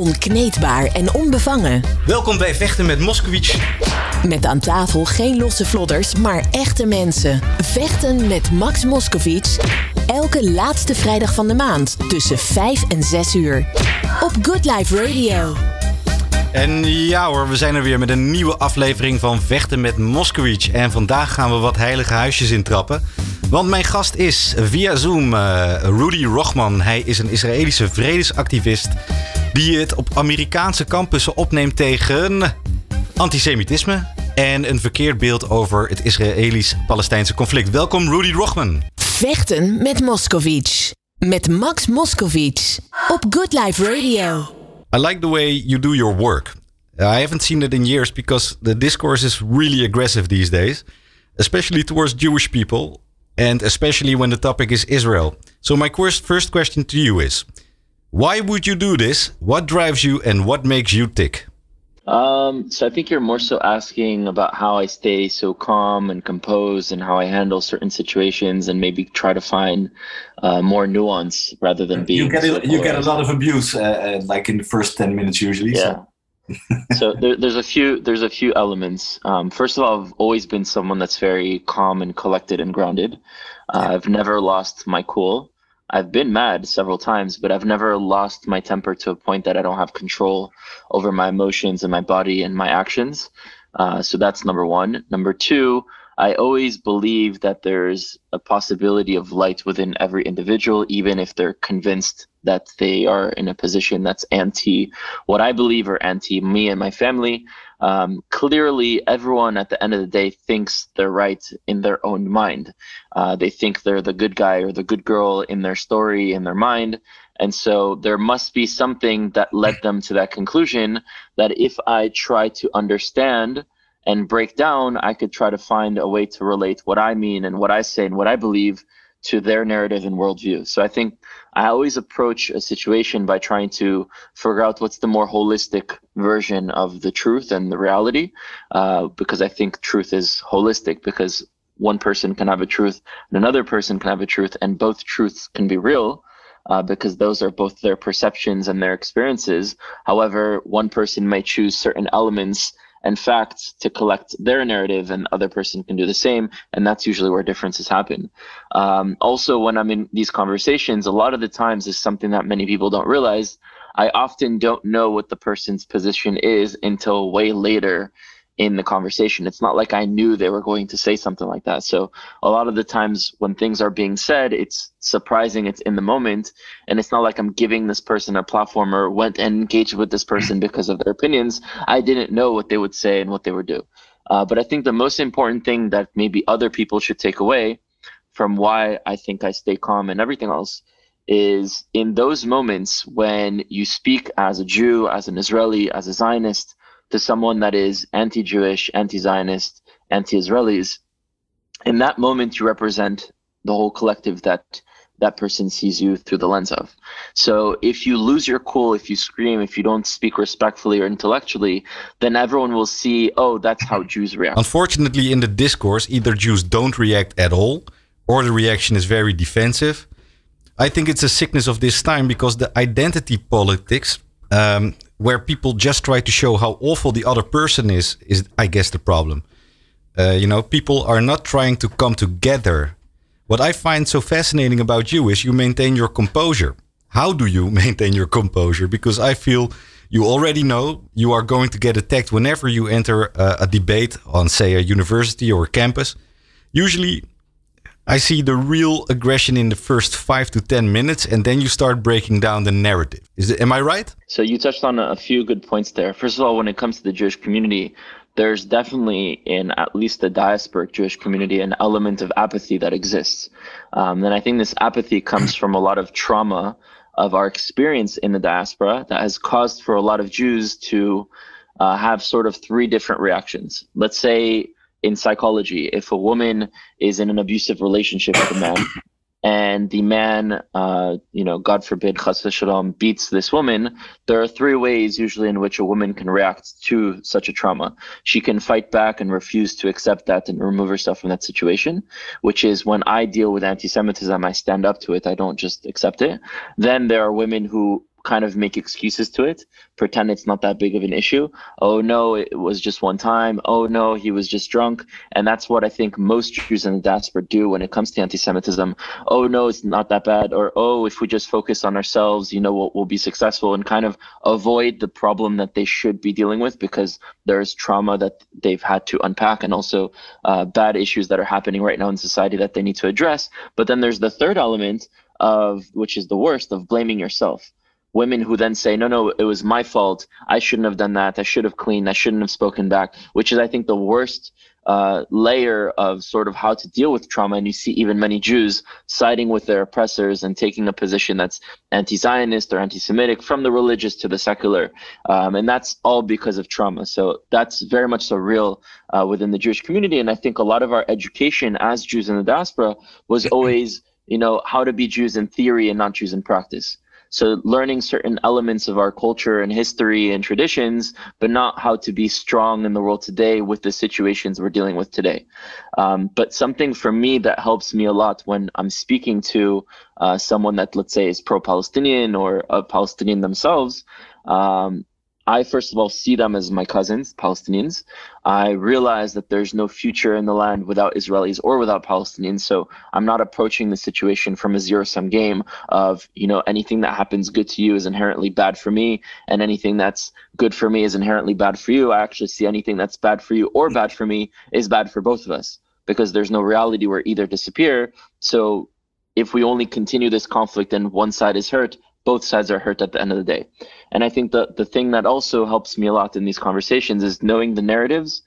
Onkneedbaar en onbevangen. Welkom bij Vechten met Moskowitz. Met aan tafel geen losse vlodders, maar echte mensen. Vechten met Max Moskowitz. Elke laatste vrijdag van de maand tussen 5 en 6 uur. Op Good Life Radio. En ja hoor, we zijn er weer met een nieuwe aflevering van Vechten met Moskowitz. En vandaag gaan we wat heilige huisjes intrappen. Want mijn gast is via Zoom uh, Rudy Rochman. Hij is een Israëlische vredesactivist die het op Amerikaanse campussen opneemt tegen antisemitisme en een verkeerd beeld over het Israëlisch-Palestijnse conflict. Welkom Rudy Rochman. Vechten met Moskowitz. Met Max Moskowitz. Op Good Life Radio. I like the way you do your work. I haven't seen it in years because the discourse is really aggressive these days, especially towards Jewish people, and especially when the topic is Israel. So, my first question to you is why would you do this? What drives you and what makes you tick? Um, so I think you're more so asking about how I stay so calm and composed and how I handle certain situations and maybe try to find uh, more nuance rather than being. You get a, you get a lot of abuse, uh, uh, like in the first ten minutes usually. Yeah. So, so there, there's a few there's a few elements. Um, first of all, I've always been someone that's very calm and collected and grounded. Uh, I've never lost my cool. I've been mad several times, but I've never lost my temper to a point that I don't have control over my emotions and my body and my actions. Uh, so that's number one. Number two, I always believe that there's a possibility of light within every individual, even if they're convinced that they are in a position that's anti what I believe or anti me and my family. Um, clearly, everyone at the end of the day thinks they're right in their own mind. Uh, they think they're the good guy or the good girl in their story, in their mind. And so there must be something that led them to that conclusion that if I try to understand and break down, I could try to find a way to relate what I mean and what I say and what I believe to their narrative and worldview. So I think I always approach a situation by trying to figure out what's the more holistic version of the truth and the reality, uh, because I think truth is holistic because one person can have a truth and another person can have a truth, and both truths can be real. Uh, because those are both their perceptions and their experiences. However, one person may choose certain elements and facts to collect their narrative and other person can do the same and that's usually where differences happen. Um, also when i'm in these conversations a lot of the times is something that many people don't realize. I often don't know what the person's position is until way later in the conversation. It's not like I knew they were going to say something like that. So a lot of the times when things are being said, it's surprising, it's in the moment, and it's not like I'm giving this person a platform or went and engaged with this person because of their opinions. I didn't know what they would say and what they would do. Uh, but I think the most important thing that maybe other people should take away from why I think I stay calm and everything else is in those moments when you speak as a Jew, as an Israeli, as a Zionist, to someone that is anti-Jewish, anti-Zionist, anti-Israelis, in that moment you represent the whole collective that that person sees you through the lens of. So if you lose your cool, if you scream, if you don't speak respectfully or intellectually, then everyone will see, oh, that's how Jews react. Unfortunately, in the discourse, either Jews don't react at all, or the reaction is very defensive. I think it's a sickness of this time because the identity politics um, where people just try to show how awful the other person is, is I guess the problem. Uh, you know, people are not trying to come together. What I find so fascinating about you is you maintain your composure. How do you maintain your composure? Because I feel you already know you are going to get attacked whenever you enter a, a debate on, say, a university or a campus. Usually, I see the real aggression in the first five to 10 minutes, and then you start breaking down the narrative. Is it, am I right? So you touched on a few good points there. First of all, when it comes to the Jewish community, there's definitely in at least the diasporic Jewish community an element of apathy that exists. Um, and I think this apathy comes from a lot of trauma of our experience in the diaspora that has caused for a lot of Jews to uh, have sort of three different reactions. Let's say in psychology if a woman is in an abusive relationship with a man and the man uh, you know god forbid shalom, beats this woman there are three ways usually in which a woman can react to such a trauma. She can fight back and refuse to accept that and remove herself from that situation which is when i deal with anti-semitism i stand up to it i don't just accept it. Then there are women who kind of make excuses to it, pretend it's not that big of an issue. Oh no, it was just one time. Oh no, he was just drunk. And that's what I think most Jews in the diaspora do when it comes to anti-Semitism. Oh no, it's not that bad. Or oh, if we just focus on ourselves, you know, we'll, we'll be successful and kind of avoid the problem that they should be dealing with because there's trauma that they've had to unpack and also uh, bad issues that are happening right now in society that they need to address. But then there's the third element of which is the worst of blaming yourself women who then say, no, no, it was my fault. I shouldn't have done that. I should have cleaned. I shouldn't have spoken back, which is, I think, the worst uh, layer of sort of how to deal with trauma. And you see even many Jews siding with their oppressors and taking a position that's anti Zionist or anti Semitic from the religious to the secular. Um, and that's all because of trauma. So that's very much so real uh, within the Jewish community. And I think a lot of our education as Jews in the diaspora was always, you know, how to be Jews in theory and not Jews in practice. So learning certain elements of our culture and history and traditions, but not how to be strong in the world today with the situations we're dealing with today. Um, but something for me that helps me a lot when I'm speaking to uh, someone that, let's say, is pro-Palestinian or a Palestinian themselves, um, I first of all see them as my cousins, Palestinians. I realize that there's no future in the land without Israelis or without Palestinians. So I'm not approaching the situation from a zero sum game of, you know, anything that happens good to you is inherently bad for me, and anything that's good for me is inherently bad for you. I actually see anything that's bad for you or bad for me is bad for both of us because there's no reality where either disappear. So if we only continue this conflict and one side is hurt, both sides are hurt at the end of the day. And I think that the thing that also helps me a lot in these conversations is knowing the narratives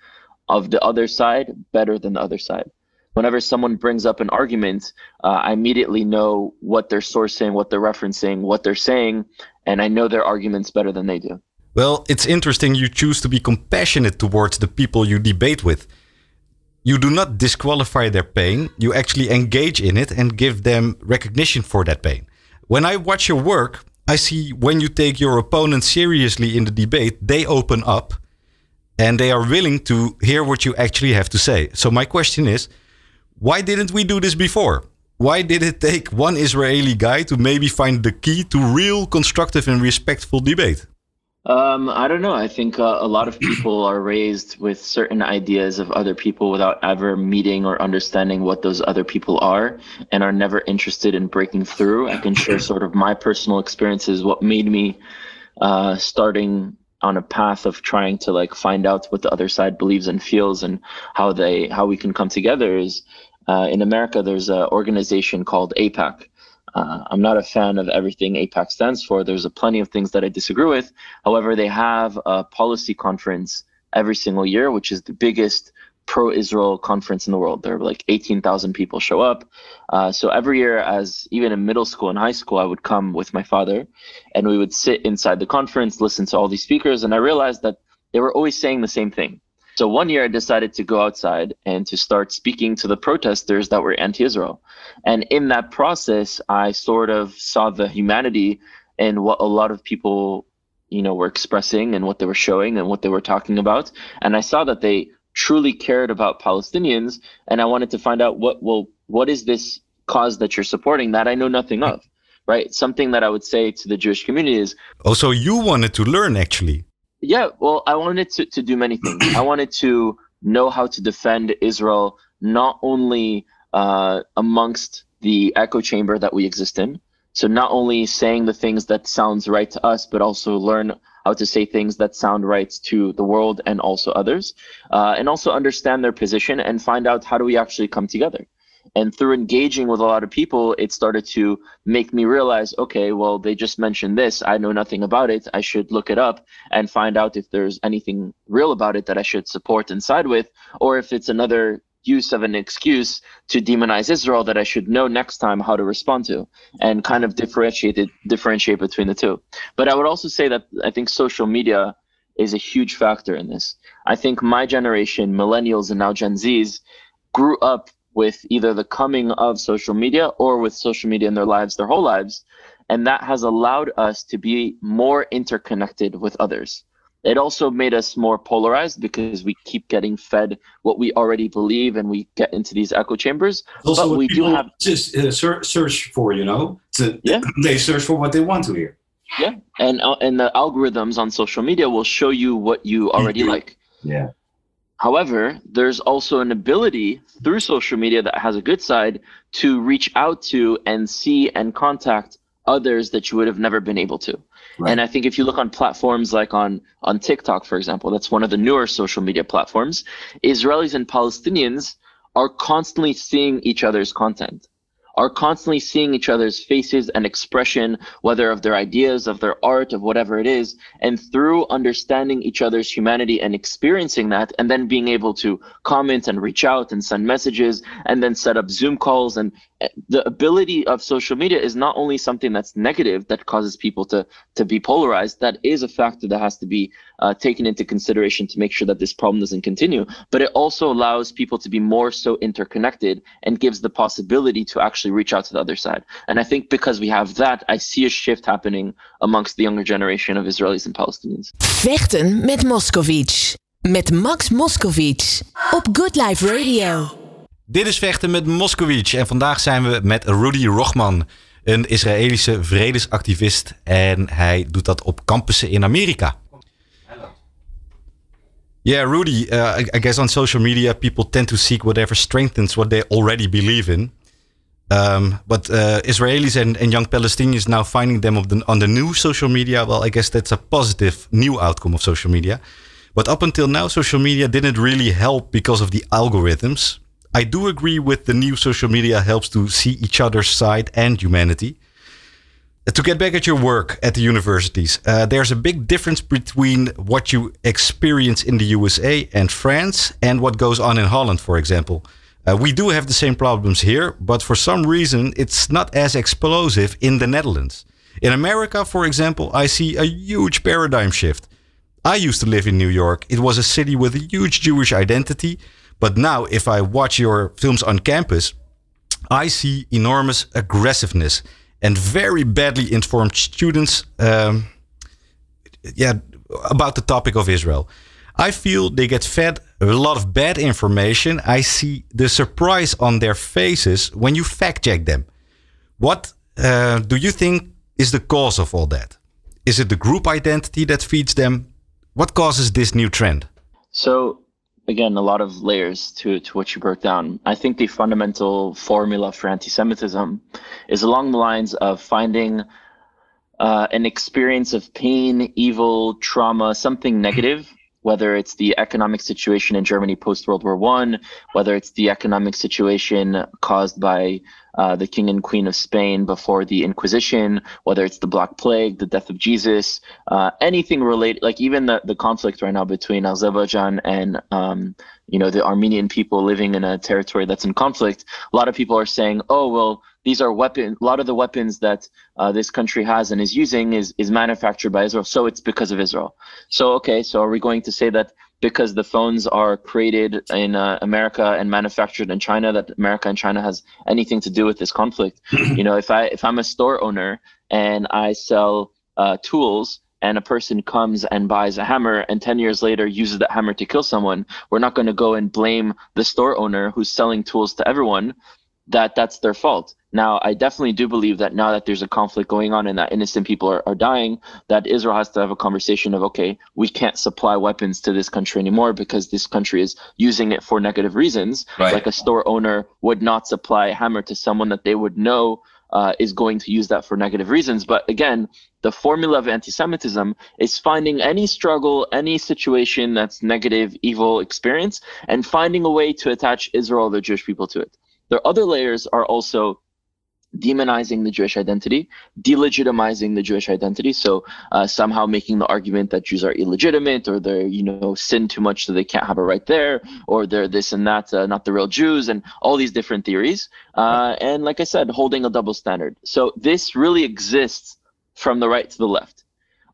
of the other side better than the other side. Whenever someone brings up an argument, uh, I immediately know what they're sourcing, what they're referencing, what they're saying, and I know their arguments better than they do. Well, it's interesting you choose to be compassionate towards the people you debate with. You do not disqualify their pain, you actually engage in it and give them recognition for that pain. When I watch your work, I see when you take your opponent seriously in the debate, they open up and they are willing to hear what you actually have to say. So, my question is why didn't we do this before? Why did it take one Israeli guy to maybe find the key to real constructive and respectful debate? Um, I don't know. I think uh, a lot of people are raised with certain ideas of other people without ever meeting or understanding what those other people are and are never interested in breaking through. I can share sort of my personal experiences, what made me uh, starting on a path of trying to like find out what the other side believes and feels and how they how we can come together is uh, in America there's an organization called AIPAC uh, I'm not a fan of everything AIPAC stands for. There's a plenty of things that I disagree with. However, they have a policy conference every single year, which is the biggest pro-Israel conference in the world. There are like 18,000 people show up. Uh, so every year, as even in middle school and high school, I would come with my father, and we would sit inside the conference, listen to all these speakers, and I realized that they were always saying the same thing. So one year I decided to go outside and to start speaking to the protesters that were anti-Israel. And in that process, I sort of saw the humanity in what a lot of people, you know, were expressing and what they were showing and what they were talking about. And I saw that they truly cared about Palestinians. And I wanted to find out what, well, what is this cause that you're supporting that I know nothing of? Right. Something that I would say to the Jewish community is. Oh, so you wanted to learn actually. Yeah, well, I wanted to, to do many things. I wanted to know how to defend Israel, not only uh, amongst the echo chamber that we exist in. So not only saying the things that sounds right to us, but also learn how to say things that sound right to the world and also others, uh, and also understand their position and find out how do we actually come together. And through engaging with a lot of people, it started to make me realize, okay, well, they just mentioned this. I know nothing about it. I should look it up and find out if there's anything real about it that I should support and side with, or if it's another use of an excuse to demonize Israel that I should know next time how to respond to and kind of differentiate it, differentiate between the two. But I would also say that I think social media is a huge factor in this. I think my generation, millennials and now Gen Zs, grew up with either the coming of social media or with social media in their lives their whole lives. And that has allowed us to be more interconnected with others. It also made us more polarized because we keep getting fed what we already believe and we get into these echo chambers. Also, but we do have just uh, search for, you know, to, yeah. they search for what they want to hear. Yeah, and uh, and the algorithms on social media will show you what you already like. Yeah. However, there's also an ability through social media that has a good side to reach out to and see and contact others that you would have never been able to. Right. And I think if you look on platforms like on on TikTok, for example, that's one of the newer social media platforms, Israelis and Palestinians are constantly seeing each other's content are constantly seeing each other's faces and expression, whether of their ideas, of their art, of whatever it is. And through understanding each other's humanity and experiencing that, and then being able to comment and reach out and send messages and then set up Zoom calls. And the ability of social media is not only something that's negative that causes people to, to be polarized, that is a factor that has to be uh, taken into consideration to make sure that this problem doesn't continue. But it also allows people to be more so interconnected and gives the possibility to actually reach out to the other side. And I think because we have that, I see a shift happening amongst the younger generation of Israelis and Palestinians. Vechten met Moskowitz. Met Max Moskowitz op Good Life Radio. Dit is Vechten met Moskovich en vandaag zijn we met Rudy Rochman, een Israëlische vredesactivist en hij doet dat op campussen in Amerika. Yeah, Rudy, uh, I, guess on social media, people tend to seek whatever strengthens what they already believe in. Um, but uh, Israelis and, young Palestinians now finding them the, on the new social media, well, I guess that's a positive new outcome of social media. But up until now, social media didn't really help because of the algorithms. I do agree with the new social media helps to see each other's side and humanity to get back at your work at the universities, uh, there's a big difference between what you experience in the USA and France and what goes on in Holland, for example. Uh, we do have the same problems here, but for some reason, it's not as explosive in the Netherlands. In America, for example, I see a huge paradigm shift. I used to live in New York. It was a city with a huge Jewish identity. But now, if I watch your films on campus, I see enormous aggressiveness and very badly informed students um, yeah, about the topic of Israel. I feel they get fed a lot of bad information. I see the surprise on their faces when you fact check them. What uh, do you think is the cause of all that? Is it the group identity that feeds them? What causes this new trend? So, again, a lot of layers to, to what you broke down. I think the fundamental formula for anti Semitism is along the lines of finding uh, an experience of pain, evil, trauma, something negative. Whether it's the economic situation in Germany post World War One, whether it's the economic situation caused by uh, the king and queen of Spain before the Inquisition, whether it's the Black Plague, the death of Jesus, uh, anything related, like even the, the conflict right now between Azerbaijan and um, you know the Armenian people living in a territory that's in conflict. A lot of people are saying, oh well, these are weapons. A lot of the weapons that uh, this country has and is using is is manufactured by Israel, so it's because of Israel. So okay, so are we going to say that because the phones are created in uh, America and manufactured in China that America and China has anything to do with this conflict. you know, if I if I'm a store owner and I sell uh, tools and a person comes and buys a hammer and 10 years later uses that hammer to kill someone, we're not going to go and blame the store owner who's selling tools to everyone that that's their fault. Now, I definitely do believe that now that there's a conflict going on and that innocent people are, are dying, that Israel has to have a conversation of, okay, we can't supply weapons to this country anymore because this country is using it for negative reasons. Right. Like a store owner would not supply a hammer to someone that they would know uh, is going to use that for negative reasons. But again, the formula of anti Semitism is finding any struggle, any situation that's negative, evil experience, and finding a way to attach Israel, the Jewish people, to it. Their other layers are also demonizing the Jewish identity, delegitimizing the Jewish identity. So uh, somehow making the argument that Jews are illegitimate, or they're you know sin too much so they can't have a right there, or they're this and that, uh, not the real Jews, and all these different theories. Uh, and like I said, holding a double standard. So this really exists from the right to the left.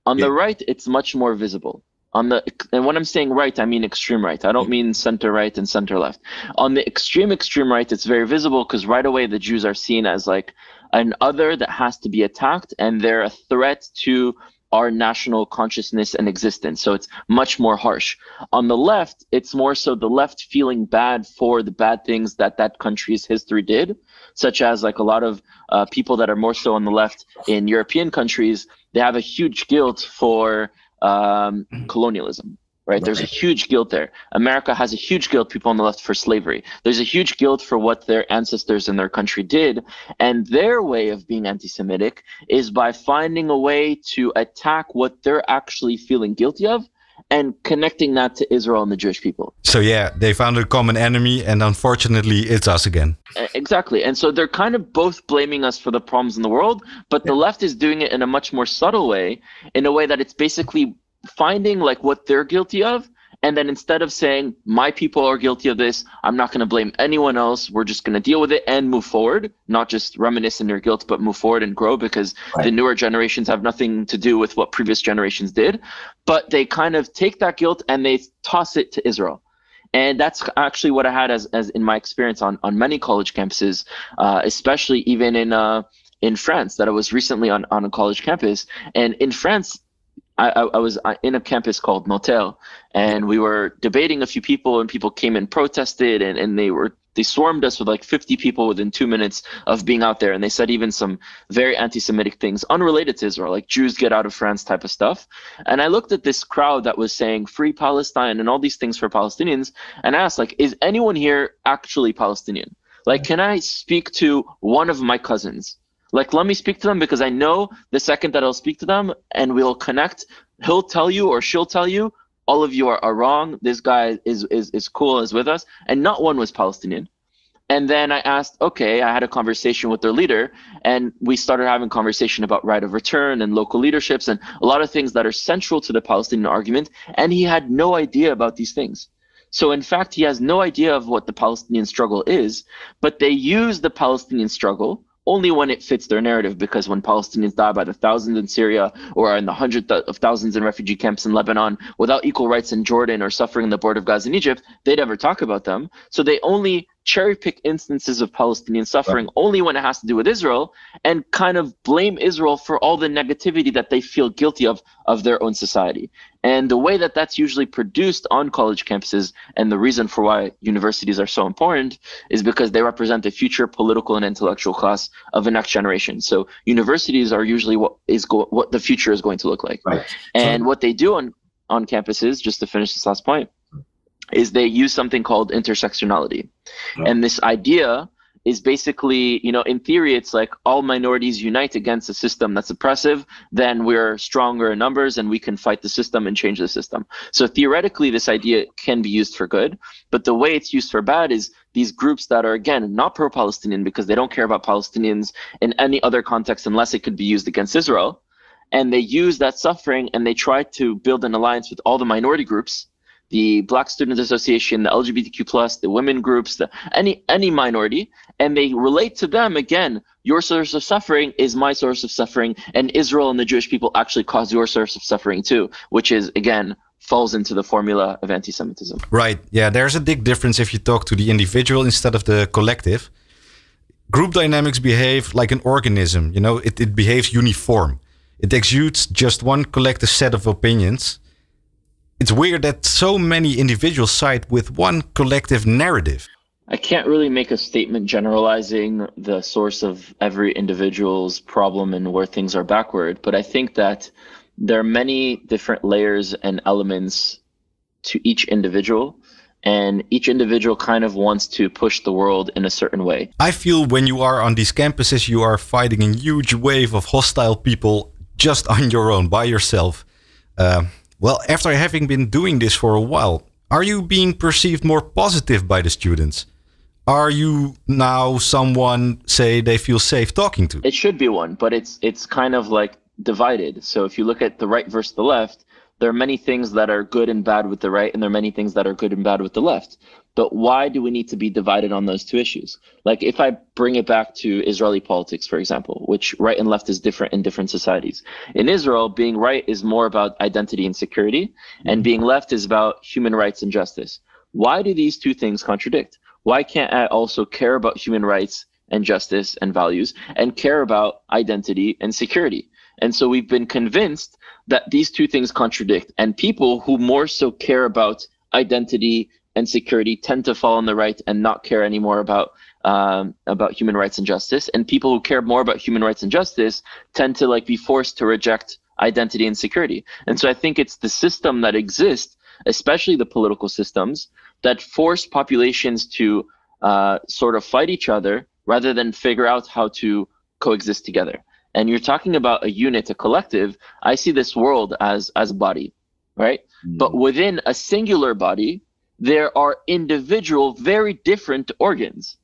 On yeah. the right, it's much more visible on the and when i'm saying right i mean extreme right i don't mean center right and center left on the extreme extreme right it's very visible because right away the jews are seen as like an other that has to be attacked and they're a threat to our national consciousness and existence. So it's much more harsh. On the left, it's more so the left feeling bad for the bad things that that country's history did, such as like a lot of uh, people that are more so on the left in European countries, they have a huge guilt for um, colonialism right? There's a huge guilt there. America has a huge guilt, people on the left, for slavery. There's a huge guilt for what their ancestors in their country did. And their way of being anti Semitic is by finding a way to attack what they're actually feeling guilty of and connecting that to Israel and the Jewish people. So yeah, they found a common enemy, and unfortunately, it's us again. Exactly, and so they're kind of both blaming us for the problems in the world, but the left is doing it in a much more subtle way, in a way that it's basically finding like what they're guilty of and then instead of saying my people are guilty of this i'm not going to blame anyone else we're just going to deal with it and move forward not just reminisce in their guilt but move forward and grow because right. the newer generations have nothing to do with what previous generations did but they kind of take that guilt and they toss it to israel and that's actually what i had as, as in my experience on, on many college campuses uh, especially even in uh, in france that i was recently on, on a college campus and in france I, I, was uh, in a campus called Motel, and we were debating a few people, and people came and protested, and, and they were they swarmed us with like 50 people within two minutes of being out there, and they said even some very anti-Semitic things unrelated to Israel, like Jews get out of France type of stuff. And I looked at this crowd that was saying free Palestine and all these things for Palestinians, and asked like, is anyone here actually Palestinian? Like, can I speak to one of my cousins? Like, let me speak to them because I know the second that I'll speak to them and we'll connect, he'll tell you or she'll tell you, all of you are, are wrong. This guy is, is, is cool, is with us. And not one was Palestinian. And then I asked, okay, I had a conversation with their leader, and we started having conversation about right of return and local leaderships and a lot of things that are central to the Palestinian argument. And he had no idea about these things. So in fact, he has no idea of what the Palestinian struggle is, but they use the Palestinian struggle only when it fits their narrative because when Palestinians die by the thousands in Syria or are in the hundreds of thousands in refugee camps in Lebanon without equal rights in Jordan or suffering in the border of Gaza in Egypt, they never talk about them. So they only cherry pick instances of Palestinian suffering right. only when it has to do with Israel and kind of blame Israel for all the negativity that they feel guilty of of their own society. And the way that that's usually produced on college campuses and the reason for why universities are so important is because they represent the future political and intellectual class of the next generation. So universities are usually what is go- what the future is going to look like. Right. And so- what they do on on campuses, just to finish this last point, is they use something called intersectionality. Oh. And this idea is basically, you know, in theory, it's like all minorities unite against a system that's oppressive, then we're stronger in numbers and we can fight the system and change the system. So theoretically, this idea can be used for good, but the way it's used for bad is these groups that are, again, not pro Palestinian because they don't care about Palestinians in any other context unless it could be used against Israel. And they use that suffering and they try to build an alliance with all the minority groups the Black Student Association, the LGBTQ plus, the women groups, the any any minority, and they relate to them again. Your source of suffering is my source of suffering, and Israel and the Jewish people actually cause your source of suffering too, which is again falls into the formula of anti-Semitism. Right. Yeah. There's a big difference if you talk to the individual instead of the collective. Group dynamics behave like an organism. You know, it, it behaves uniform. It exudes just one collective set of opinions it's weird that so many individuals side with one collective narrative. I can't really make a statement generalizing the source of every individual's problem and where things are backward, but I think that there are many different layers and elements to each individual and each individual kind of wants to push the world in a certain way. I feel when you are on these campuses, you are fighting a huge wave of hostile people just on your own, by yourself. Uh, well, after having been doing this for a while, are you being perceived more positive by the students? Are you now someone say they feel safe talking to? It should be one, but it's it's kind of like divided. So if you look at the right versus the left, there are many things that are good and bad with the right, and there are many things that are good and bad with the left. But why do we need to be divided on those two issues? Like, if I bring it back to Israeli politics, for example, which right and left is different in different societies. In Israel, being right is more about identity and security, and mm-hmm. being left is about human rights and justice. Why do these two things contradict? Why can't I also care about human rights and justice and values and care about identity and security? And so we've been convinced that these two things contradict. And people who more so care about identity and security tend to fall on the right and not care anymore about um, about human rights and justice. And people who care more about human rights and justice tend to like be forced to reject identity and security. And so I think it's the system that exists, especially the political systems, that force populations to uh, sort of fight each other rather than figure out how to coexist together. And you're talking about a unit, a collective. I see this world as as a body, right? Mm. But within a singular body, there are individual, very different organs.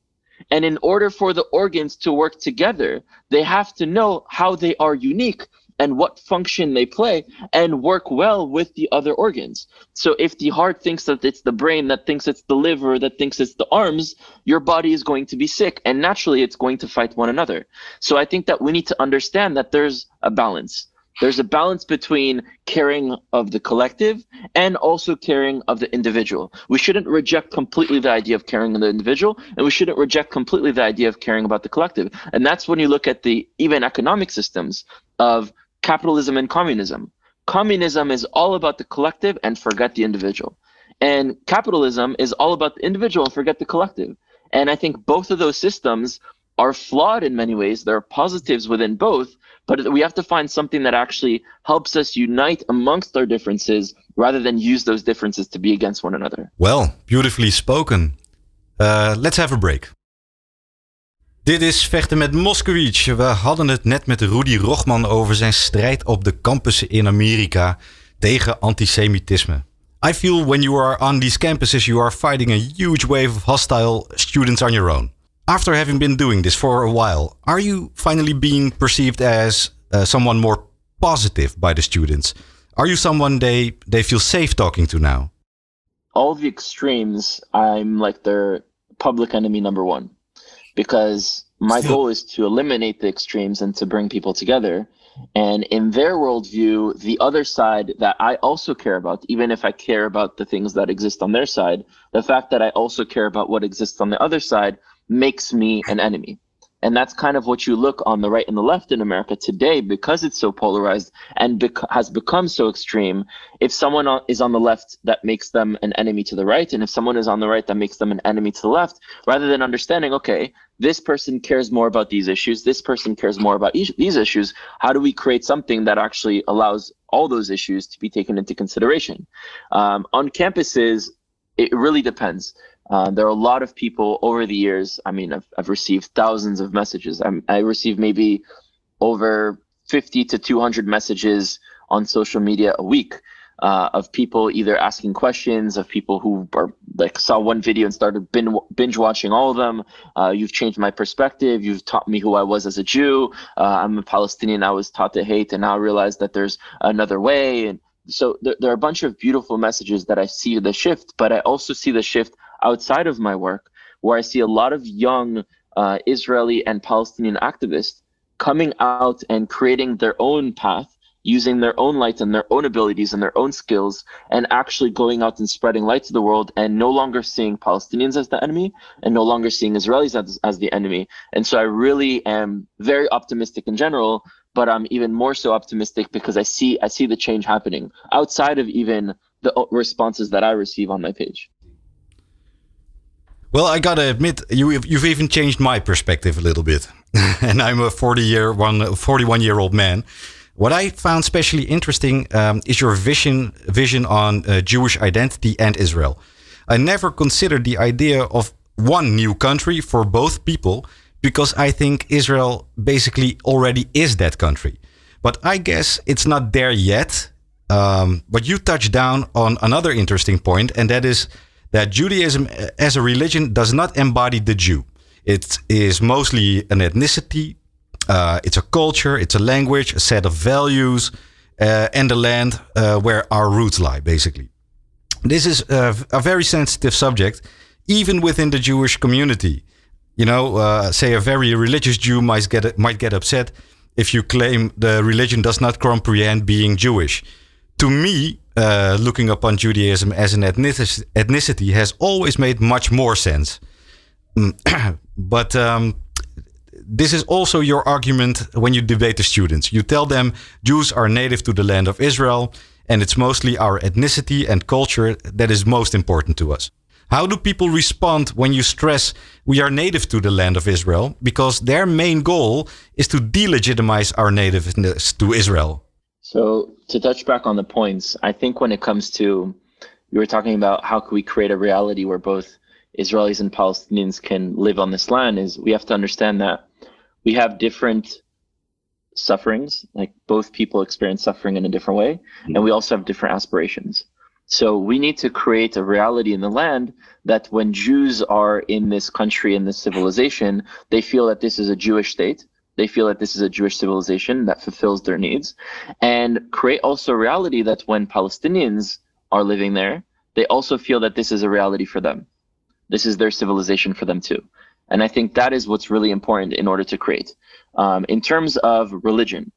And in order for the organs to work together, they have to know how they are unique and what function they play and work well with the other organs. So if the heart thinks that it's the brain, that thinks it's the liver, that thinks it's the arms, your body is going to be sick and naturally it's going to fight one another. So I think that we need to understand that there's a balance. There's a balance between caring of the collective and also caring of the individual. We shouldn't reject completely the idea of caring of the individual, and we shouldn't reject completely the idea of caring about the collective. And that's when you look at the even economic systems of capitalism and communism. Communism is all about the collective and forget the individual. And capitalism is all about the individual and forget the collective. And I think both of those systems are flawed in many ways. There are positives within both, but we have to find something that actually helps us unite amongst our differences rather than use those differences to be against one another. Well, beautifully spoken. Uh, let's have a break. Dit is Vechten met Moskowitz. We hadden het net met Rudy Rochman over zijn strijd op de campussen in Amerika tegen antisemitisme. I feel when you are on these campuses, you are fighting a huge wave of hostile students on your own. After having been doing this for a while, are you finally being perceived as uh, someone more positive by the students? Are you someone they, they feel safe talking to now? All the extremes, I'm like their public enemy number one because my goal is to eliminate the extremes and to bring people together. And in their worldview, the other side that I also care about, even if I care about the things that exist on their side, the fact that I also care about what exists on the other side makes me an enemy. And that's kind of what you look on the right and the left in America today because it's so polarized and bec- has become so extreme. If someone is on the left, that makes them an enemy to the right. And if someone is on the right, that makes them an enemy to the left, rather than understanding, okay, this person cares more about these issues, this person cares more about these issues. How do we create something that actually allows all those issues to be taken into consideration? Um, on campuses, it really depends. Uh, there are a lot of people over the years. I mean, I've, I've received thousands of messages. I'm, I receive maybe over 50 to 200 messages on social media a week uh, of people either asking questions, of people who are like saw one video and started bin, binge watching all of them. Uh, you've changed my perspective. You've taught me who I was as a Jew. Uh, I'm a Palestinian. I was taught to hate, and now I realize that there's another way. And so there, there are a bunch of beautiful messages that I see the shift, but I also see the shift outside of my work, where I see a lot of young uh, Israeli and Palestinian activists coming out and creating their own path, using their own light and their own abilities and their own skills, and actually going out and spreading light to the world and no longer seeing Palestinians as the enemy and no longer seeing Israelis as, as the enemy. And so I really am very optimistic in general but I'm even more so optimistic because I see I see the change happening outside of even the responses that I receive on my page. Well, I gotta admit, you you've even changed my perspective a little bit, and I'm a 40 year one 41 year old man. What I found especially interesting um, is your vision vision on uh, Jewish identity and Israel. I never considered the idea of one new country for both people because I think Israel basically already is that country. But I guess it's not there yet. Um, but you touched down on another interesting point, and that is that Judaism as a religion does not embody the Jew. It is mostly an ethnicity, uh, it's a culture, it's a language, a set of values, uh, and the land uh, where our roots lie, basically. This is a, a, very sensitive subject, even within the Jewish community. You know, uh, say a very religious Jew might get might get upset if you claim the religion does not comprehend being Jewish. To me, uh, looking upon Judaism as an ethnicity has always made much more sense. Mm, but um, this is also your argument when you debate the students. You tell them Jews are native to the land of Israel, and it's mostly our ethnicity and culture that is most important to us. How do people respond when you stress we are native to the land of Israel? Because their main goal is to delegitimize our nativeness to Israel. So, to touch back on the points, I think when it comes to, you were talking about how can we create a reality where both Israelis and Palestinians can live on this land, is we have to understand that we have different sufferings, like both people experience suffering in a different way, and we also have different aspirations. So we need to create a reality in the land that when Jews are in this country, in this civilization, they feel that this is a Jewish state. They feel that this is a Jewish civilization that fulfills their needs. And create also a reality that when Palestinians are living there, they also feel that this is a reality for them. This is their civilization for them too. And I think that is what's really important in order to create. Um, in terms of religion,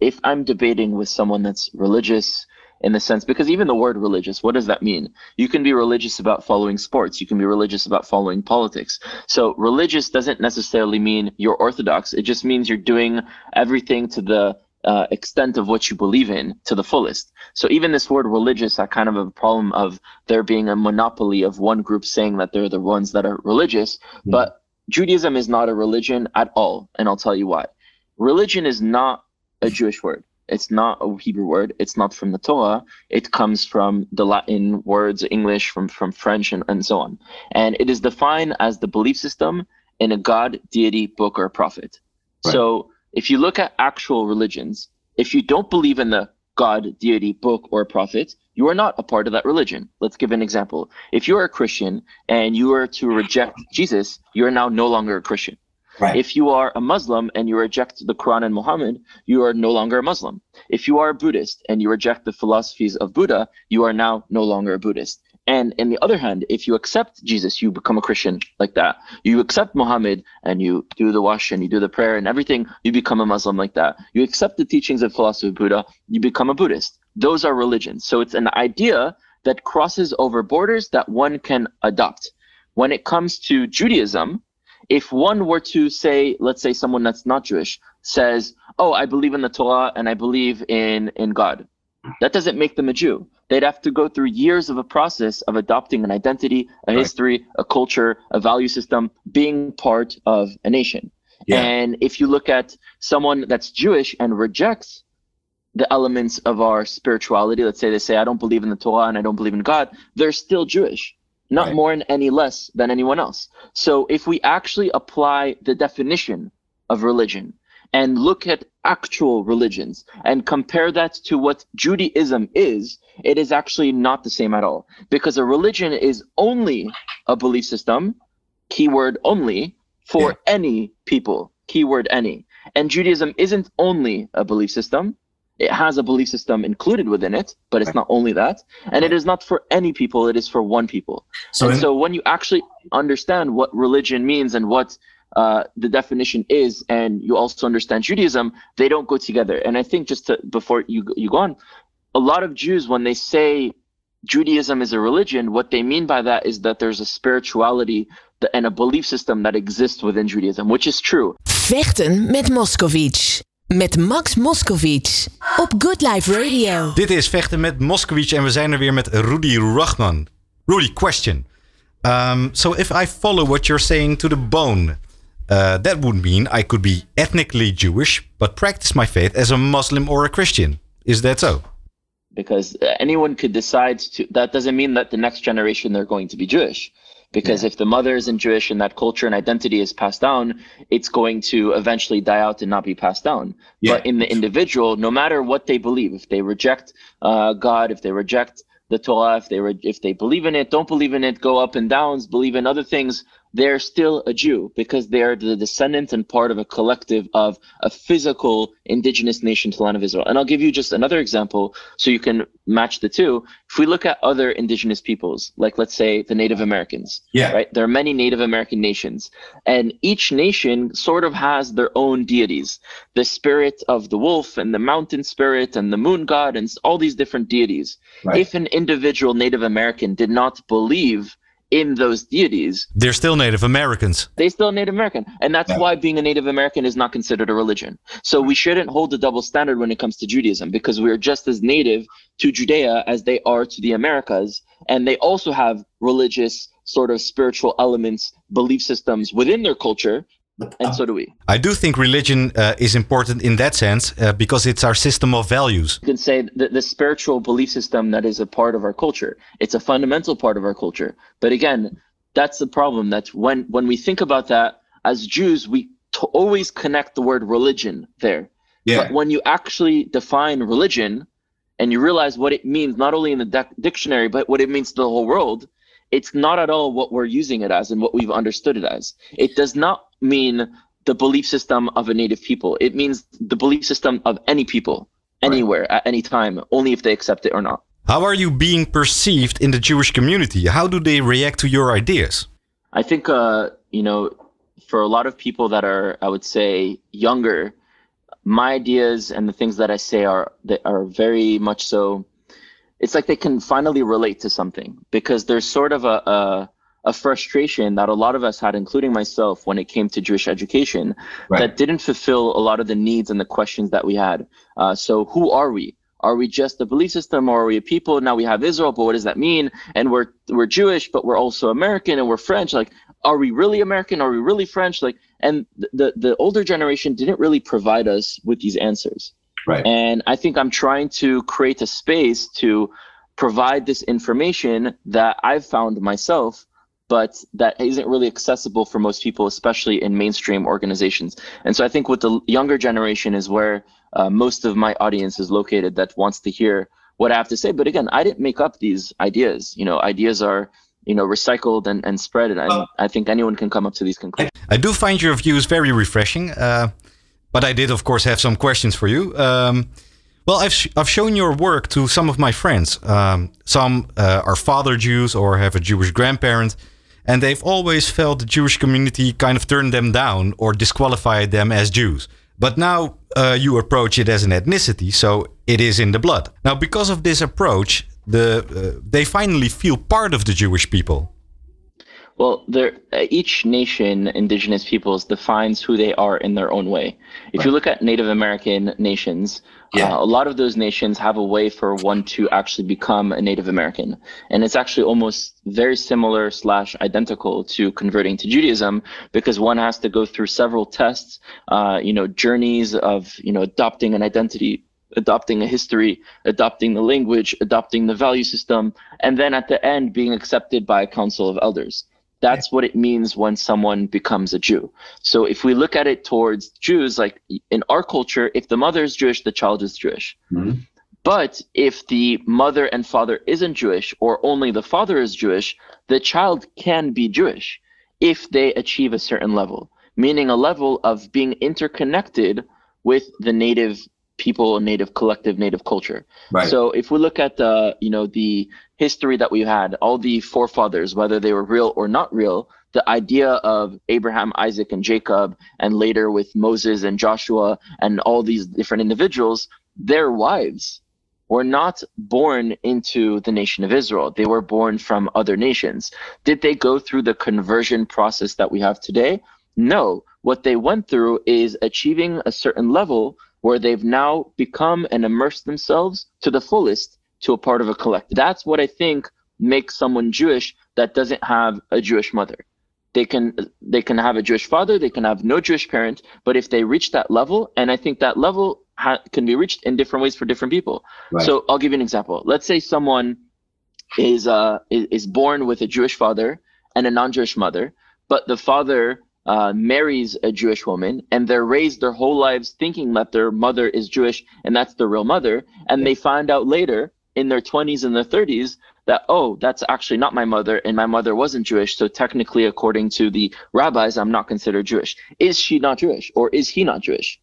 if I'm debating with someone that's religious, in the sense because even the word religious what does that mean you can be religious about following sports you can be religious about following politics so religious doesn't necessarily mean you're orthodox it just means you're doing everything to the uh, extent of what you believe in to the fullest. So even this word religious, I kind of have a problem of there being a monopoly of one group saying that they're the ones that are religious. Mm. But Judaism is not a religion at all, and I'll tell you why. Religion is not a Jewish word. It's not a Hebrew word. It's not from the Torah. It comes from the Latin words, English, from, from French, and, and so on. And it is defined as the belief system in a God, deity, book, or prophet. Right. So if you look at actual religions, if you don't believe in the God, deity, book, or prophet, you are not a part of that religion. Let's give an example. If you are a Christian and you are to reject Jesus, you are now no longer a Christian. Right. If you are a Muslim and you reject the Quran and Muhammad, you are no longer a Muslim. If you are a Buddhist and you reject the philosophies of Buddha, you are now no longer a Buddhist. And in the other hand, if you accept Jesus, you become a Christian like that. You accept Muhammad and you do the wash and you do the prayer and everything, you become a Muslim like that. You accept the teachings of philosophy of Buddha, you become a Buddhist. Those are religions. So it's an idea that crosses over borders that one can adopt. When it comes to Judaism, if one were to say, let's say someone that's not Jewish says, "Oh, I believe in the Torah and I believe in in God," that doesn't make them a Jew. They'd have to go through years of a process of adopting an identity, a right. history, a culture, a value system, being part of a nation. Yeah. And if you look at someone that's Jewish and rejects the elements of our spirituality, let's say they say, I don't believe in the Torah and I don't believe in God, they're still Jewish not right. more and any less than anyone else. So if we actually apply the definition of religion and look at actual religions and compare that to what Judaism is, it is actually not the same at all. Because a religion is only a belief system, keyword only, for yeah. any people, keyword any. And Judaism isn't only a belief system, it has a belief system included within it, but it's not only that. And it is not for any people, it is for one people. So, and in- so when you actually understand what religion means and what uh, the definition is, and you also understand Judaism, they don't go together. And I think just to, before you you go on, a lot of Jews when they say Judaism is a religion, what they mean by that is that there's a spirituality and a belief system that exists within Judaism, which is true. Vechten met Moskowitz. Met Max Moskowitz op Good Life Radio. Dit is Vechten met Moskowitz en we zijn er weer met Rudy Rachman. Rudy, question. Um, so if I follow what you're saying to the bone, uh, that would mean I could be ethnically Jewish, but practice my faith as a Muslim or a Christian. Is that so? Because anyone could decide to. That doesn't mean that the next generation they're going to be Jewish because yeah. if the mother isn't Jewish and that culture and identity is passed down, it's going to eventually die out and not be passed down. Yeah. But in the individual, no matter what they believe, if they reject uh, God, if they reject the Torah, if they re- if they believe in it, don't believe in it, go up and downs, believe in other things, they're still a Jew because they're the descendant and part of a collective of a physical indigenous nation to the land of Israel. And I'll give you just another example so you can match the two. If we look at other indigenous peoples, like let's say the Native Americans, yeah. right? There are many Native American nations, and each nation sort of has their own deities. The spirit of the wolf and the mountain spirit and the moon god and all these different deities. Right. If an individual Native American did not believe in those deities, they're still Native Americans. They're still Native American, and that's yeah. why being a Native American is not considered a religion. So we shouldn't hold a double standard when it comes to Judaism because we're just as native to Judea as they are to the Americas, and they also have religious sort of spiritual elements, belief systems within their culture and so do we. I do think religion uh, is important in that sense uh, because it's our system of values. You can say that the spiritual belief system that is a part of our culture. It's a fundamental part of our culture. But again, that's the problem. That when when we think about that as Jews, we always connect the word religion there. Yeah. But when you actually define religion and you realize what it means, not only in the dictionary, but what it means to the whole world, it's not at all what we're using it as and what we've understood it as. It does not mean the belief system of a native people. It means the belief system of any people, anywhere, right. at any time, only if they accept it or not. How are you being perceived in the Jewish community? How do they react to your ideas? I think, uh, you know, for a lot of people that are, I would say, younger, my ideas and the things that I say are that are very much so it's like they can finally relate to something because there's sort of a, a, a frustration that a lot of us had, including myself, when it came to Jewish education, right. that didn't fulfill a lot of the needs and the questions that we had. Uh, so, who are we? Are we just a belief system, or are we a people? Now we have Israel, but what does that mean? And we're we're Jewish, but we're also American, and we're French. Like, are we really American? Are we really French? Like, and the the older generation didn't really provide us with these answers. Right. And I think I'm trying to create a space to provide this information that I've found myself, but that isn't really accessible for most people, especially in mainstream organizations. And so I think with the younger generation is where uh, most of my audience is located that wants to hear what I have to say. But again, I didn't make up these ideas. You know, ideas are you know recycled and, and spread and I, I think anyone can come up to these conclusions i do find your views very refreshing uh, but I did, of course, have some questions for you. Um, well, I've, sh I've shown your work to some of my friends. Um, some uh, are father Jews or have a Jewish grandparent, and they've always felt the Jewish community kind of turned them down or disqualified them as Jews. But now uh, you approach it as an ethnicity, so it is in the blood. Now, because of this approach, the uh, they finally feel part of the Jewish people. Well, there, each nation, indigenous peoples, defines who they are in their own way. If right. you look at Native American nations, yeah. uh, a lot of those nations have a way for one to actually become a Native American, and it's actually almost very similar slash identical to converting to Judaism because one has to go through several tests, uh, you know, journeys of you know adopting an identity adopting a history, adopting the language, adopting the value system, and then at the end being accepted by a council of elders. That's what it means when someone becomes a Jew. So if we look at it towards Jews, like in our culture, if the mother is Jewish, the child is Jewish. Mm-hmm. But if the mother and father isn't Jewish, or only the father is Jewish, the child can be Jewish if they achieve a certain level, meaning a level of being interconnected with the native people, native collective, native culture. Right. So if we look at the, you know, the history that we had, all the forefathers, whether they were real or not real, the idea of Abraham, Isaac, and Jacob, and later with Moses and Joshua and all these different individuals, their wives were not born into the nation of Israel. They were born from other nations. Did they go through the conversion process that we have today? No. What they went through is achieving a certain level where they've now become and immersed themselves to the fullest to a part of a collective. That's what I think makes someone Jewish that doesn't have a Jewish mother. They can they can have a Jewish father, they can have no Jewish parent, but if they reach that level, and I think that level ha- can be reached in different ways for different people. Right. So I'll give you an example. Let's say someone is uh is, is born with a Jewish father and a non-Jewish mother, but the father uh, marries a Jewish woman and they're raised their whole lives thinking that their mother is Jewish and that's the real mother. And they find out later in their 20s and their 30s that, oh, that's actually not my mother and my mother wasn't Jewish. So technically, according to the rabbis, I'm not considered Jewish. Is she not Jewish or is he not Jewish?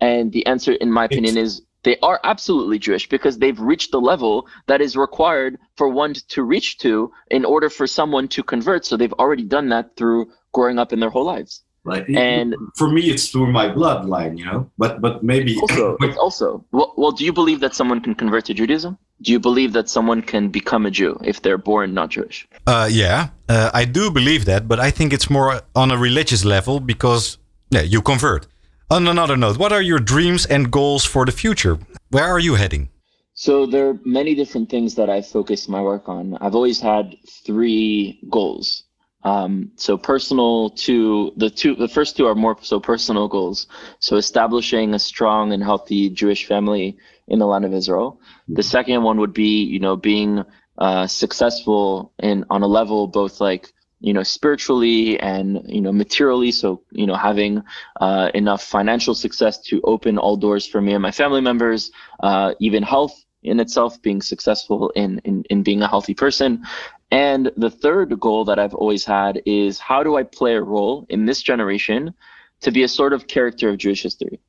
And the answer, in my opinion, is they are absolutely Jewish because they've reached the level that is required for one to reach to in order for someone to convert. So they've already done that through growing up in their whole lives. Like, and for me, it's through my bloodline, you know. But but maybe also it's also well, well. Do you believe that someone can convert to Judaism? Do you believe that someone can become a Jew if they're born not Jewish? Uh, yeah, uh, I do believe that, but I think it's more on a religious level because yeah, you convert. On another note, what are your dreams and goals for the future? Where are you heading? So there are many different things that I focus my work on. I've always had three goals. Um, so personal to the two, the first two are more so personal goals. So establishing a strong and healthy Jewish family in the land of Israel. The second one would be, you know, being uh, successful in on a level both like you know spiritually and you know materially so you know having uh, enough financial success to open all doors for me and my family members uh, even health in itself being successful in, in in being a healthy person and the third goal that i've always had is how do i play a role in this generation to be a sort of character of jewish history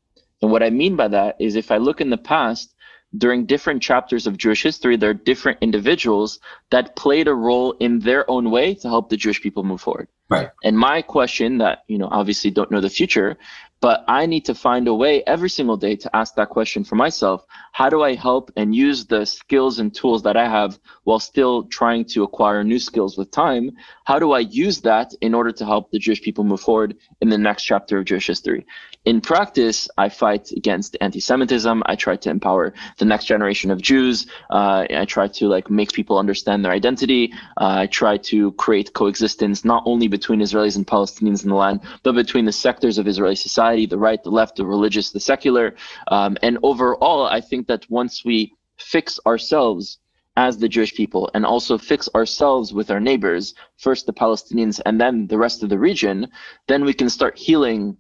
and what i mean by that is if i look in the past during different chapters of Jewish history, there are different individuals that played a role in their own way to help the Jewish people move forward. Right. And my question that, you know, obviously don't know the future, but I need to find a way every single day to ask that question for myself. How do I help and use the skills and tools that I have while still trying to acquire new skills with time? How do I use that in order to help the Jewish people move forward in the next chapter of Jewish history? In practice, I fight against anti-Semitism. I try to empower the next generation of Jews. Uh, I try to like make people understand their identity. Uh, I try to create coexistence not only between Israelis and Palestinians in the land, but between the sectors of Israeli society, the right, the left, the religious, the secular. Um, and overall, I think that once we fix ourselves as the Jewish people and also fix ourselves with our neighbors, first the Palestinians and then the rest of the region, then we can start healing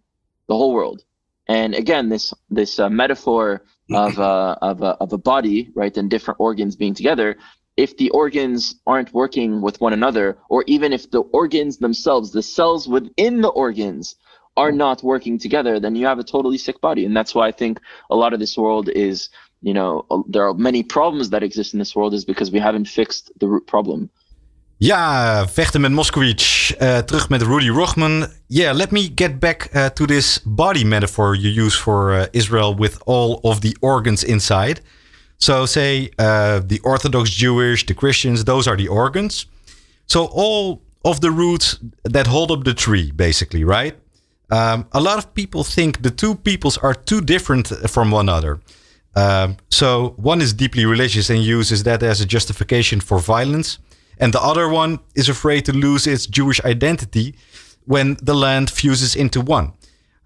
the whole world. And again, this this uh, metaphor of uh, of a, of a body, right, and different organs being together. If the organs aren't working with one another, or even if the organs themselves, the cells within the organs, are not working together, then you have a totally sick body. And that's why I think a lot of this world is, you know, there are many problems that exist in this world is because we haven't fixed the root problem. Ja, vechten met Moskowitz. Uh, terug met Rudy Rochman. Yeah, let me get back uh, to this body metaphor you use for uh, Israel with all of the organs inside. So, say the Orthodox Jewish, the Christians, those are the organs. So, all of the roots that hold up the tree, basically, right? Um, a lot of people think the two peoples are too different from one another. Um, so, one is deeply religious and uses that as a justification for violence and the other one is afraid to lose its Jewish identity when the land fuses into one.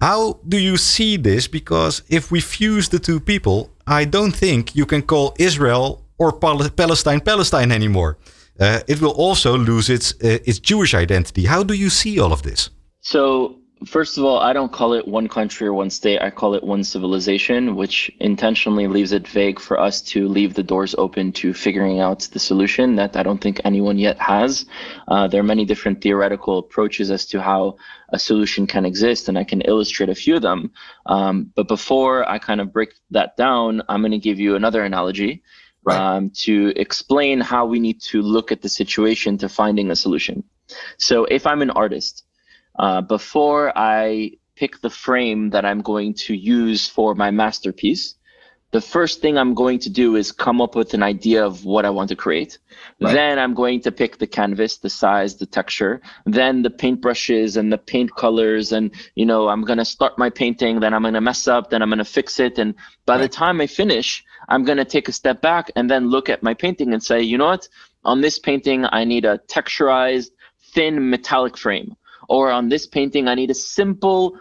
How do you see this? Because if we fuse the two people, I don't think you can call Israel or Palestine Palestine anymore. Uh, it will also lose its uh, its Jewish identity. How do you see all of this? So First of all, I don't call it one country or one state. I call it one civilization, which intentionally leaves it vague for us to leave the doors open to figuring out the solution that I don't think anyone yet has. Uh, there are many different theoretical approaches as to how a solution can exist, and I can illustrate a few of them. Um, but before I kind of break that down, I'm going to give you another analogy. Right. Um, to explain how we need to look at the situation to finding a solution. So, if I'm an artist, uh, before I pick the frame that I'm going to use for my masterpiece, the first thing I'm going to do is come up with an idea of what I want to create. Right. Then I'm going to pick the canvas, the size, the texture, then the paintbrushes and the paint colors. And, you know, I'm going to start my painting, then I'm going to mess up, then I'm going to fix it. And by right. the time I finish, I'm going to take a step back and then look at my painting and say, you know what? On this painting, I need a texturized, thin metallic frame or on this painting, I need a simple,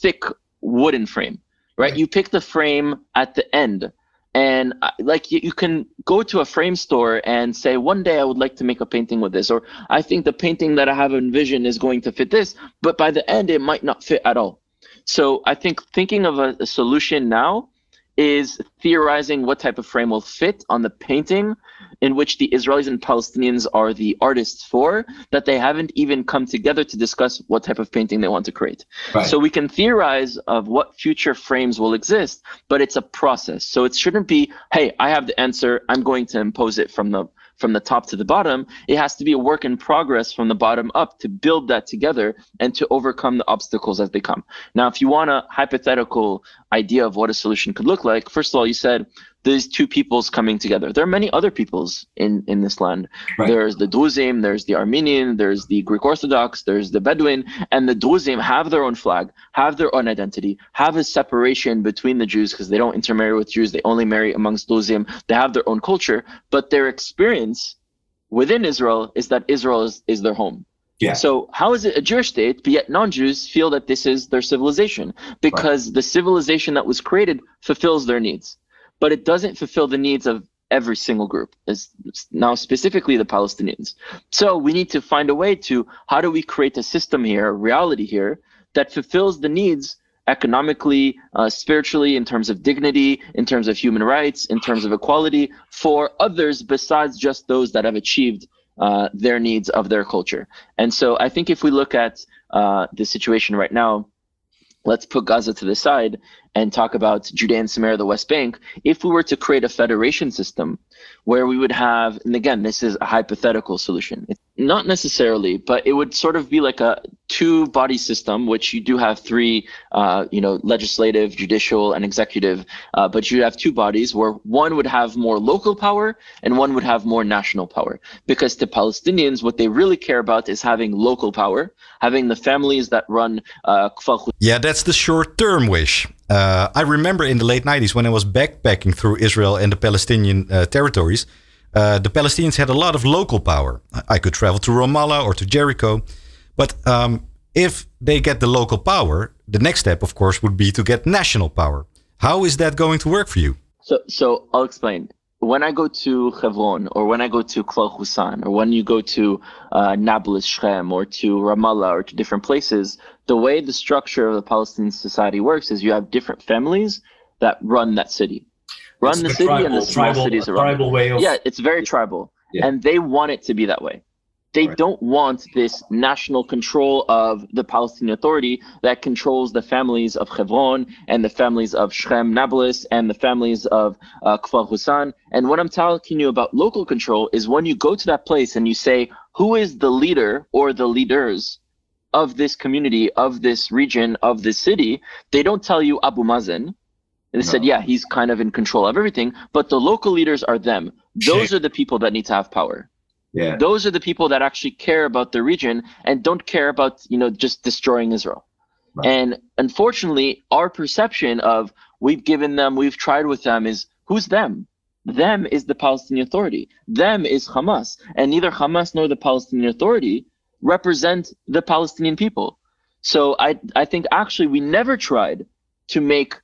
thick wooden frame, right? right. You pick the frame at the end. And uh, like you, you can go to a frame store and say, one day I would like to make a painting with this, or I think the painting that I have envisioned is going to fit this, but by the end it might not fit at all. So I think thinking of a, a solution now is theorizing what type of frame will fit on the painting in which the Israelis and Palestinians are the artists for, that they haven't even come together to discuss what type of painting they want to create. Right. So we can theorize of what future frames will exist, but it's a process. So it shouldn't be, hey, I have the answer, I'm going to impose it from the from the top to the bottom. It has to be a work in progress from the bottom up to build that together and to overcome the obstacles as they come. Now, if you want a hypothetical idea of what a solution could look like, first of all, you said these two peoples coming together. There are many other peoples in, in this land. Right. There's the Druzim, there's the Armenian, there's the Greek Orthodox, there's the Bedouin, and the Druzim have their own flag, have their own identity, have a separation between the Jews because they don't intermarry with Jews, they only marry amongst Druzim, they have their own culture, but their experience within Israel is that Israel is, is their home. Yeah. So how is it a Jewish state, but yet non-Jews feel that this is their civilization because right. the civilization that was created fulfills their needs but it doesn't fulfill the needs of every single group is now specifically the palestinians. So we need to find a way to how do we create a system here a reality here that fulfills the needs economically uh, spiritually in terms of dignity in terms of human rights in terms of equality for others besides just those that have achieved uh, their needs of their culture. And so i think if we look at uh, the situation right now let's put gaza to the side and talk about Judea and Samaria, the West Bank, if we were to create a federation system where we would have, and again, this is a hypothetical solution, it's not necessarily, but it would sort of be like a two body system, which you do have three, uh, you know, legislative, judicial, and executive, uh, but you have two bodies where one would have more local power and one would have more national power. Because to Palestinians, what they really care about is having local power, having the families that run. Uh, yeah, that's the short term wish. Uh, I remember in the late 90s when I was backpacking through Israel and the Palestinian uh, territories, uh, the Palestinians had a lot of local power. I could travel to Ramallah or to Jericho. But um, if they get the local power, the next step, of course, would be to get national power. How is that going to work for you? So, so I'll explain when I go to Hebron or when I go to Kfar Husan or when you go to uh, Nablus, Shechem or to Ramallah or to different places, the way the structure of the Palestinian society works is you have different families that run that city, run it's the, the city and the small tribal, cities around. Tribal way of, yeah, it's very tribal, yeah. and they want it to be that way. They right. don't want this national control of the Palestinian Authority that controls the families of Hebron and the families of Shechem Nablus and the families of uh, Kfar Husan. And what I'm talking you about local control is when you go to that place and you say, who is the leader or the leaders of this community, of this region, of this city, they don't tell you Abu Mazen. They no. said, yeah, he's kind of in control of everything, but the local leaders are them. Those are the people that need to have power. Yeah. Those are the people that actually care about the region and don't care about, you know, just destroying Israel. Right. And unfortunately, our perception of we've given them, we've tried with them is who's them? Them is the Palestinian Authority. Them is Hamas. And neither Hamas nor the Palestinian Authority represent the Palestinian people. So I I think actually we never tried to make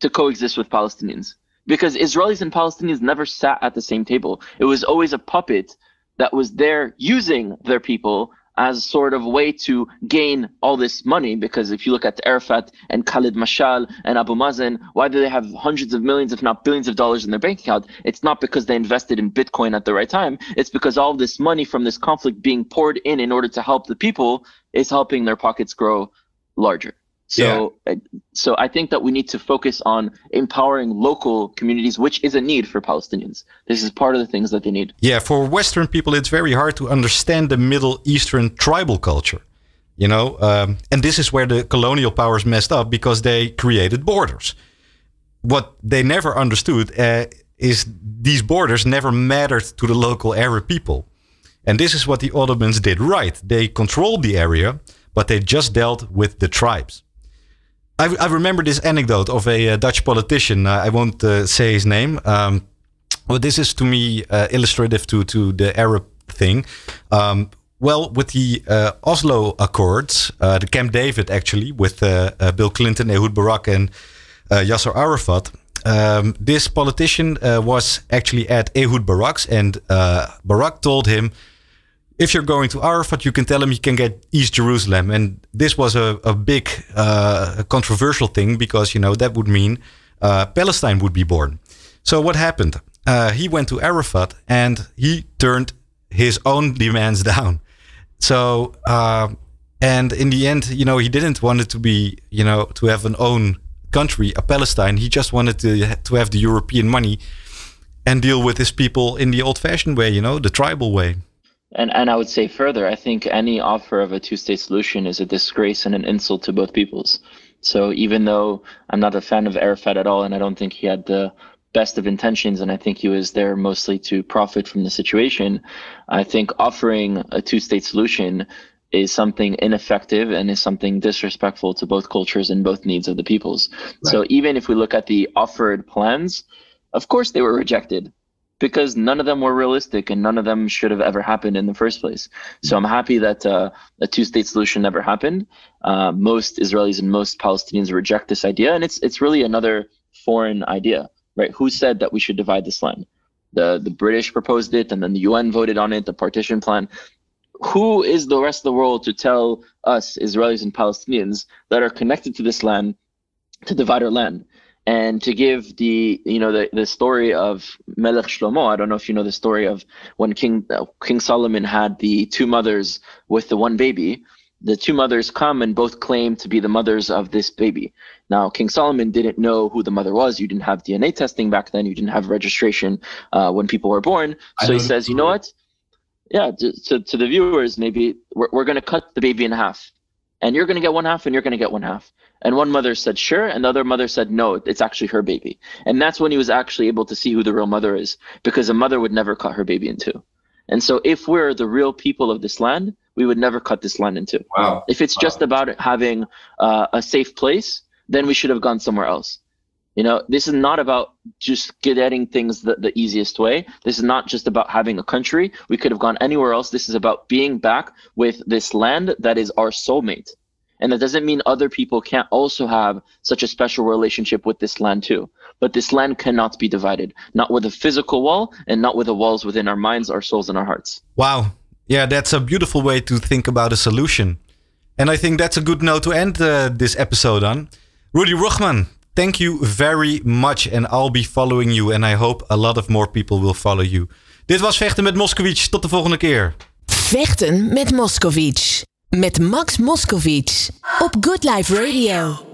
to coexist with Palestinians because Israelis and Palestinians never sat at the same table. It was always a puppet that was there using their people as sort of way to gain all this money. Because if you look at Arafat and Khalid Mashal and Abu Mazen, why do they have hundreds of millions, if not billions of dollars in their bank account? It's not because they invested in Bitcoin at the right time. It's because all this money from this conflict being poured in in order to help the people is helping their pockets grow larger. So, yeah. so I think that we need to focus on empowering local communities, which is a need for Palestinians. This is part of the things that they need. Yeah, for Western people, it's very hard to understand the Middle Eastern tribal culture. You know, um, and this is where the colonial powers messed up because they created borders. What they never understood uh, is these borders never mattered to the local Arab people. And this is what the Ottomans did right. They controlled the area, but they just dealt with the tribes. I, I remember this anecdote of a uh, Dutch politician. Uh, I won't uh, say his name. Um, but this is to me uh, illustrative to to the Arab thing. Um, well, with the uh, Oslo Accords, uh, the Camp David actually, with Bill Clinton, Ehud Barak, and Yasser Arafat, um, this politician was actually at Ehud Barak's, and Barak told him if you're going to Arafat, you can tell him you can get East Jerusalem. And this was a, a big uh, controversial thing because, you know, that would mean uh, Palestine would be born. So what happened? Uh, he went to Arafat and he turned his own demands down. So, uh, and in the end, you know, he didn't want it to be, you know, to have an own country, a Palestine. He just wanted to, to have the European money and deal with his people in the old-fashioned way, you know, the tribal way. And and I would say further, I think any offer of a two-state solution is a disgrace and an insult to both peoples. So even though I'm not a fan of Arafat at all, and I don't think he had the best of intentions, and I think he was there mostly to profit from the situation, I think offering a two-state solution is something ineffective and is something disrespectful to both cultures and both needs of the peoples. Right. So even if we look at the offered plans, of course they were rejected because none of them were realistic and none of them should have ever happened in the first place. So I'm happy that uh, a two-state solution never happened. Uh, most Israelis and most Palestinians reject this idea, and it's it's really another foreign idea, right? Who said that we should divide this land? The the British proposed it, and then the UN voted on it, the partition plan. Who is the rest of the world to tell us Israelis and Palestinians that are connected to this land to divide our land? and to give the you know the, the story of Melech Shlomo. I don't know if you know the story of when King uh, King Solomon had the two mothers with the one baby. The two mothers come and both claim to be the mothers of this baby. Now, King Solomon didn't know who the mother was. You didn't have DNA testing back then. You didn't have registration uh, when people were born. So he says, you know what? Yeah, to, to, the viewers, maybe we're, we're going to cut the baby in half and you're going to get one half and you're going to get one half. And one mother said, sure. And the other mother said, no, it's actually her baby. And that's when he was actually able to see who the real mother is because a mother would never cut her baby in two. And so if we're the real people of this land, we would never cut this land in two. Wow. If it's wow. just about having uh, a safe place, then we should have gone somewhere else. You know, this is not about just getting things the, the easiest way. This is not just about having a country. We could have gone anywhere else. This is about being back with this land that is our soulmate. And that doesn't mean other people can't also have such a special relationship with this land too. But this land cannot be divided, not with a physical wall and not with the walls within our minds, our souls, and our hearts. Wow. Yeah, that's a beautiful way to think about a solution. And I think that's a good note to end uh, this episode on. Rudy Rochman, thank you very much. And I'll be following you. And I hope a lot of more people will follow you. Dit was Vechten met Moskowitz. Tot de volgende keer. Vechten met Moskowitz. Met Max Moskowitz. Op Good Life Radio.